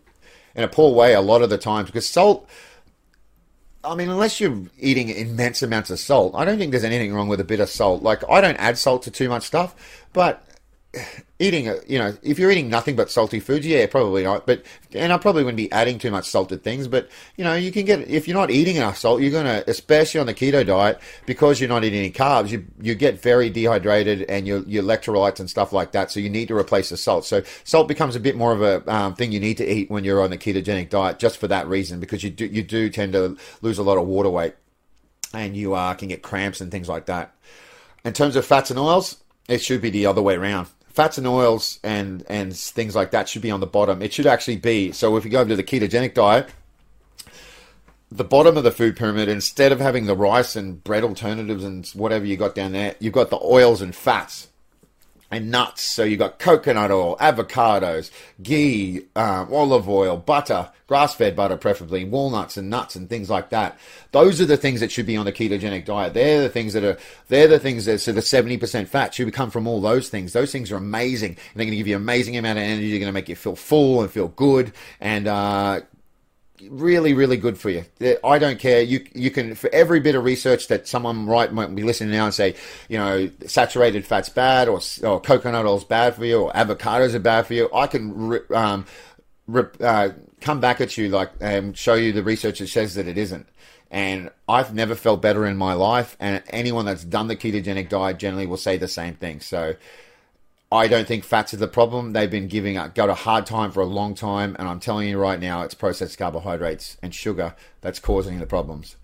in a poor way a lot of the times because salt. I mean, unless you're eating immense amounts of salt, I don't think there's anything wrong with a bit of salt. Like, I don't add salt to too much stuff, but eating, you know, if you're eating nothing but salty foods, yeah, probably not. But and I probably wouldn't be adding too much salted things. But you know, you can get if you're not eating enough salt, you're gonna, especially on the keto diet, because you're not eating any carbs, you you get very dehydrated and your your electrolytes and stuff like that. So you need to replace the salt. So salt becomes a bit more of a um, thing you need to eat when you're on the ketogenic diet, just for that reason, because you do you do tend to lose a lot of water weight, and you uh, can get cramps and things like that. In terms of fats and oils, it should be the other way around fats and oils and and things like that should be on the bottom. It should actually be so. If you go to the ketogenic diet, the bottom of the food pyramid, instead of having the rice and bread alternatives and whatever you got down there, you've got the oils and fats and nuts. So you got coconut oil, avocados, ghee, um, olive oil, butter, grass-fed butter preferably, walnuts and nuts and things like that. Those are the things that should be on the ketogenic diet. They're the things that are, they're the things that, so the 70% fat should come from all those things. Those things are amazing. And they're going to give you an amazing amount of energy. They're going to make you feel full and feel good and, uh, really, really good for you. I don't care. You you can for every bit of research that someone might might be listening now and say, you know, saturated fat's bad, or or coconut oil's bad for you, or avocados are bad for you. I can um, uh, come back at you like and show you the research that says that it isn't. And I've never felt better in my life. And anyone that's done the ketogenic diet generally will say the same thing. So I don't think fats are the problem. They've been giving up, got a hard time for a long time, and I'm telling you right now, it's processed carbohydrates and sugar that's causing the problems.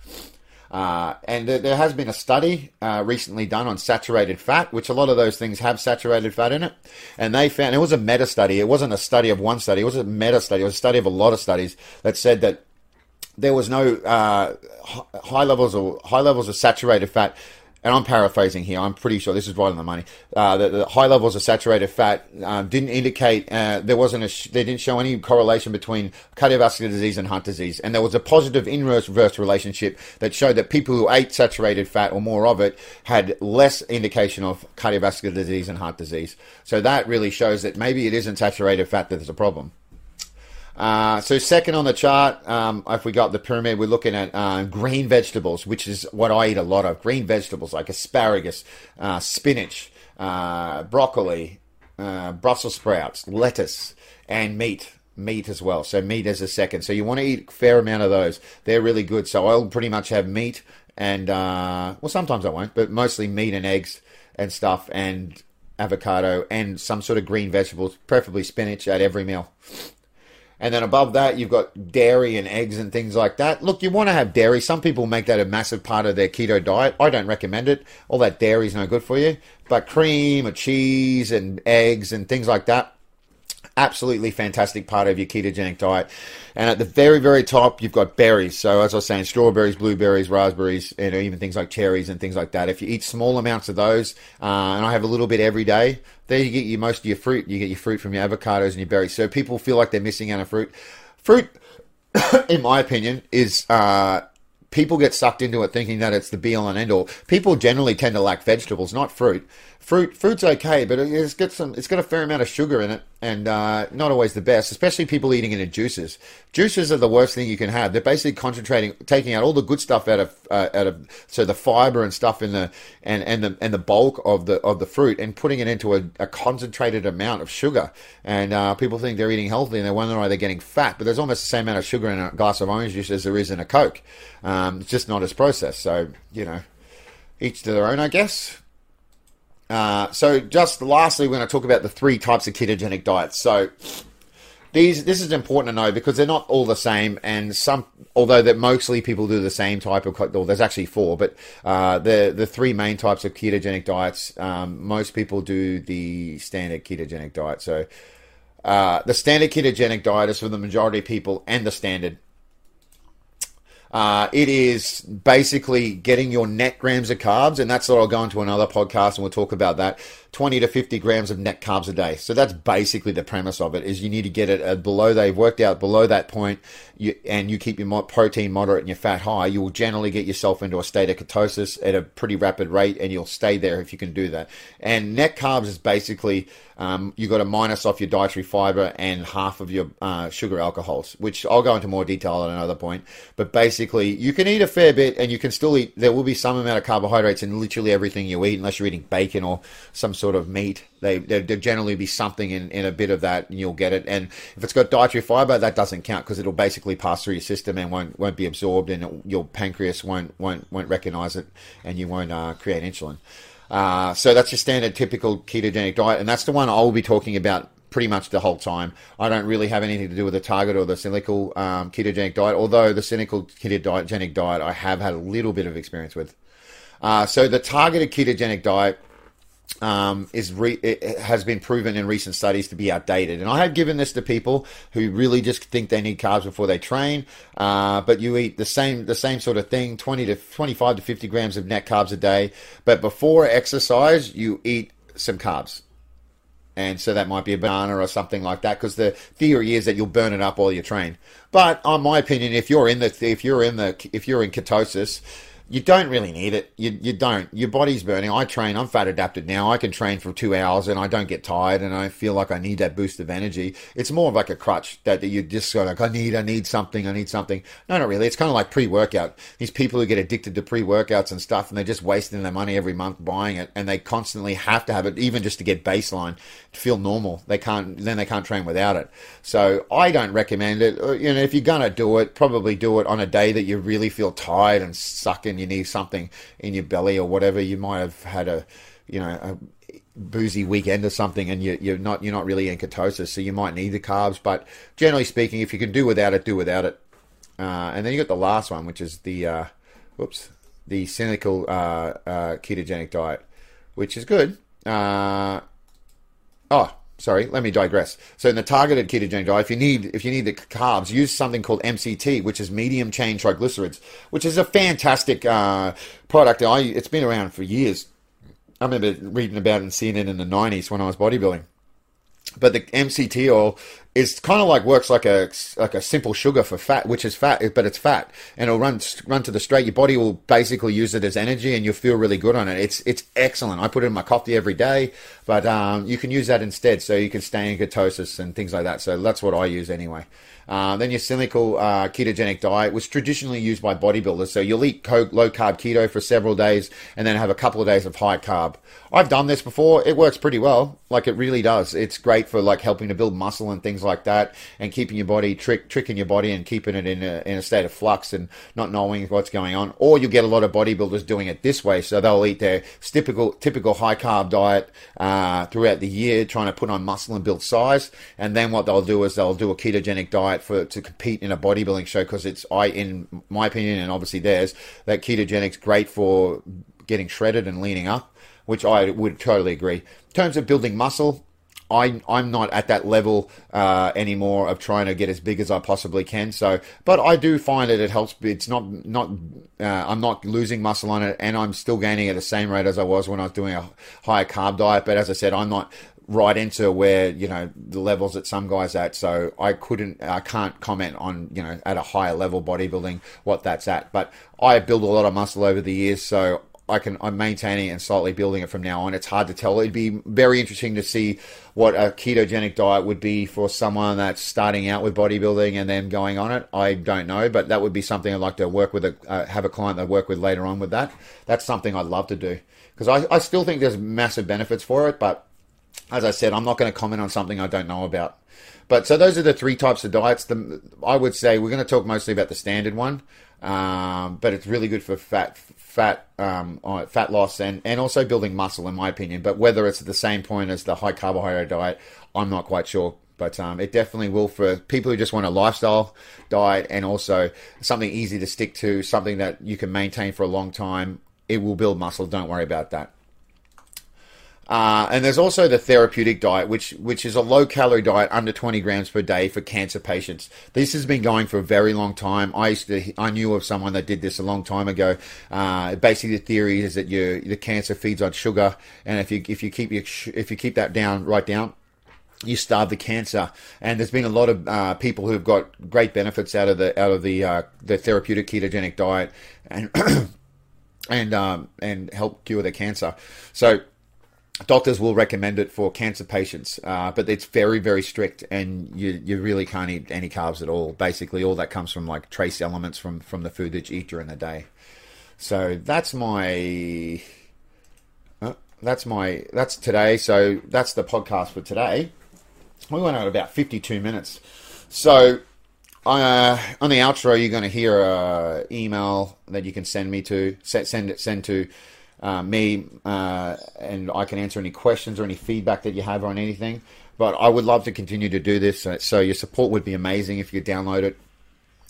Uh, and there has been a study uh, recently done on saturated fat, which a lot of those things have saturated fat in it. And they found it was a meta study. It wasn't a study of one study. It was a meta study. It was a study of a lot of studies that said that there was no uh, high levels or high levels of saturated fat and I'm paraphrasing here, I'm pretty sure this is right on the money. Uh, the, the, high levels of saturated fat uh, didn't indicate uh, there wasn't a they didn't show any correlation between cardiovascular disease and heart disease, and there was a positive inverse relationship that showed that people who ate saturated fat or more of it had less indication of cardiovascular disease and heart disease. So that really shows that maybe it isn't saturated fat that is a problem. Uh, so second on the chart, um, if we got the pyramid, we're looking at uh, green vegetables, which is what I eat a lot of. Green vegetables like asparagus, uh, spinach, uh, broccoli, uh, Brussels sprouts, lettuce, and meat. Meat as well. So meat as a second. So you want to eat a fair amount of those. They're really good. So I'll pretty much have meat and well, sometimes I won't, but mostly meat and eggs and stuff, and avocado and some sort of green vegetables, preferably spinach at every meal. And then above that, you've got dairy and eggs and things like that. Look, you want to have dairy. Some people make that a massive part of their keto diet. I don't recommend it. All that dairy is no good for you. But cream or cheese and eggs and things like that, absolutely fantastic part of your ketogenic diet. And at the very, very top, you've got berries. So as I was saying, strawberries, blueberries, raspberries, and even things like cherries and things like that. If you eat small amounts of those, uh, and I have a little bit every day, there you get your most of your fruit. You get your fruit from your avocados and your berries. So people feel like they're missing out on fruit. Fruit, [coughs] in my opinion, is uh, people get sucked into it thinking that it's the be all and end all. People generally tend to lack vegetables, not fruit fruit fruit's okay, but it's got some it's got a fair amount of sugar in it, and uh, not always the best. Especially people eating it in juices. Juices are the worst thing you can have. They're basically concentrating, taking out all the good stuff out of uh, out of so the fiber and stuff in the and and the and the bulk of the of the fruit, and putting it into a, a concentrated amount of sugar. And uh, people think they're eating healthy, and they wonder why they're getting fat. But there's almost the same amount of sugar in a glass of orange juice as there is in a Coke. Um, it's just not as processed. So you know, each to their own, I guess. Uh, so, just lastly, we're going to talk about the three types of ketogenic diets. So, these this is important to know because they're not all the same, and some although that mostly people do the same type of well, there's actually four, but uh, the the three main types of ketogenic diets, um, most people do the standard ketogenic diet. So. Uh, the standard ketogenic diet is for the majority of people, and the standard uh, it is basically getting your net grams of carbs, and that's what I'll go into another podcast and we'll talk about that. 20 to 50 grams of net carbs a day. So that's basically the premise of it is you need to get it below, they've worked out below that point you, and you keep your protein moderate and your fat high, you will generally get yourself into a state of ketosis at a pretty rapid rate and you'll stay there if you can do that. And net carbs is basically um, you got to minus off your dietary fiber and half of your uh, sugar alcohols, which I'll go into more detail at another point. But basically, you can eat a fair bit and you can still eat, there will be some amount of carbohydrates in literally everything you eat, unless you're eating bacon or some sort of meat. They, there generally be something in, in a bit of that and you'll get it. And if it's got dietary fiber, that doesn't count because it'll basically pass through your system and won't, won't be absorbed and it, your pancreas won't, won't, won't recognize it and you won't uh, create insulin. Uh, so that's your standard typical ketogenic diet, and that's the one I'll be talking about pretty much the whole time. I don't really have anything to do with the target or the cyclical um, ketogenic diet, although the cyclical ketogenic diet I have had a little bit of experience with. Uh, so the targeted ketogenic diet um, is re- has been proven in recent studies to be outdated. And I have given this to people who really just think they need carbs before they train. Uh, but you eat the same the same sort of thing, twenty to twenty five to fifty grams of net carbs a day. But before exercise, you eat some carbs. And so that might be a banana or something like that, because the theory is that you'll burn it up while you train. But on my opinion, if you're in the if you're in the if you're in ketosis, you don't really need it. You, you don't. Your body's burning. I train. I'm fat adapted now. I can train for two hours and I don't get tired and I feel like I need that boost of energy. It's more of like a crutch that, that you just go like, I need, I need something, I need something. No, not really. It's kind of like pre-workout. These people who get addicted to pre-workouts and stuff and they're just wasting their money every month buying it and they constantly have to have it even just to get baseline to feel normal. They can't, then they can't train without it. So I don't recommend it. Uh, you know, if you're going to do it, probably do it on a day that you really feel tired and sucking you need something in your belly or whatever. You might have had a, you know, a boozy weekend or something, and you, you're not you're not really in ketosis, so you might need the carbs. But generally speaking, if you can do without it, do without it. Uh, and then you got the last one, which is the, uh, whoops, the cynical uh, uh ketogenic diet, which is good. Uh, oh, sorry, let me digress. So in the targeted ketogenic diet, if you need if you need the carbs, use something called MCT, which is medium chain triglycerides, which is a fantastic uh, product. I it's been around for years. I remember reading about it and seeing it in the '90s when I was bodybuilding. But the MCT oil is kind of like works like a like a simple sugar for fat, which is fat, but it's fat, and it'll run run to the straight. Your body will basically use it as energy, and you'll feel really good on it. It's it's excellent. I put it in my coffee every day, but um, you can use that instead, so you can stay in ketosis and things like that. So that's what I use anyway. Uh, then your cynical uh, ketogenic diet was traditionally used by bodybuilders. So you'll eat co- low carb keto for several days and then have a couple of days of high carb. I've done this before. It works pretty well. Like it really does. It's great for like helping to build muscle and things like that, and keeping your body trick tricking your body and keeping it in a, in a state of flux and not knowing what's going on. Or you get a lot of bodybuilders doing it this way. So they'll eat their typical typical high carb diet uh, throughout the year, trying to put on muscle and build size. And then what they'll do is they'll do a ketogenic diet for to compete in a bodybuilding show because it's I in my opinion and obviously theirs that ketogenic's great for getting shredded and leaning up which I would totally agree. In terms of building muscle, I, I'm not at that level uh, anymore of trying to get as big as I possibly can. So, but I do find that it helps. It's not not uh, I'm not losing muscle on it, and I'm still gaining at the same rate as I was when I was doing a higher carb diet. But as I said, I'm not right into where you know the levels that some guys at. So I couldn't, I can't comment on you know at a higher level bodybuilding what that's at. But I built a lot of muscle over the years, so I can I'm maintaining it and slightly building it from now on. It's hard to tell. It'd be very interesting to see what a ketogenic diet would be for someone that's starting out with bodybuilding and then going on it. I don't know, but that would be something I'd like to work with a uh, have a client that I work with later on with that. That's something I'd love to do because I, I still think there's massive benefits for it, but as I said, I'm not going to comment on something I don't know about. But so those are the three types of diets. The, I would say we're going to talk mostly about the standard one, um, but it's really good for fat fat um, uh, fat loss and, and also building muscle, in my opinion. But whether it's at the same point as the high carbohydrate diet, I'm not quite sure. But um, it definitely will for people who just want a lifestyle diet and also something easy to stick to, something that you can maintain for a long time. It will build muscle. Don't worry about that. Uh, and there's also the therapeutic diet, which which is a low calorie diet under 20 grams per day for cancer patients. This has been going for a very long time. I used to I knew of someone that did this a long time ago. Uh, basically, the theory is that you the cancer feeds on sugar, and if you if you keep your, if you keep that down right down, you starve the cancer. And there's been a lot of uh, people who've got great benefits out of the out of the uh, the therapeutic ketogenic diet, and [clears throat] and um, and help cure their cancer. So doctors will recommend it for cancer patients, uh, but it's very, very strict, and you you really can't eat any carbs at all. Basically, all that comes from like trace elements from from the food that you eat during the day. So that's my uh, that's my that's today. So that's the podcast for today. We went out about fifty two minutes. So. Uh, on the outro, you're going to hear a email that you can send me to send it send to uh, me, uh, and I can answer any questions or any feedback that you have on anything. But I would love to continue to do this. So your support would be amazing if you download it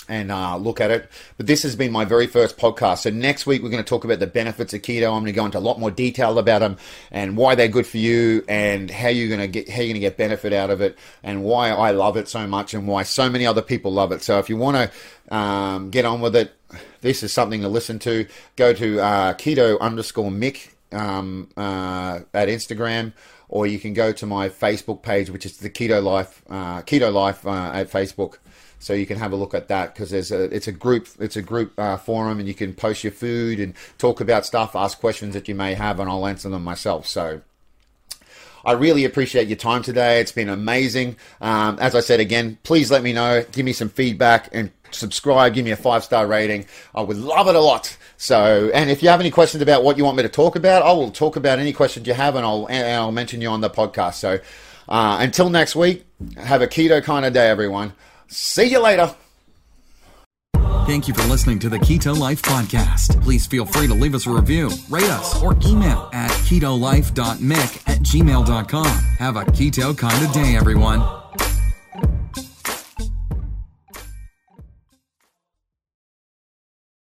and uh, look at it. But this has been my very first podcast. So next week we're going to talk about the benefits of keto. I'm going to go into a lot more detail about them and why they're good for you and how you're going to get how you're going to get benefit out of it and why I love it so much and why so many other people love it. So if you want to um, get on with it, this is something to listen to. Go to uh, keto underscore Mick um, uh, at Instagram, or you can go to my Facebook page, which is the Keto Life uh, Keto Life uh, at Facebook. So you can have a look at that because there's a it's a group it's a group uh, forum, and you can post your food and talk about stuff, ask questions that you may have, and I'll answer them myself. So. I really appreciate your time today. It's been amazing. Um, as I said again, please let me know. Give me some feedback and subscribe. Give me a five star rating. I would love it a lot. So, and if you have any questions about what you want me to talk about, I will talk about any questions you have, and I'll and I'll mention you on the podcast. So, uh, until next week, have a keto kind of day, everyone. See you later. Thank you for listening to the Keto Life Podcast. Please feel free to leave us a review, rate us, or email at ketolife.mick at gmail.com. Have a keto kind of day, everyone.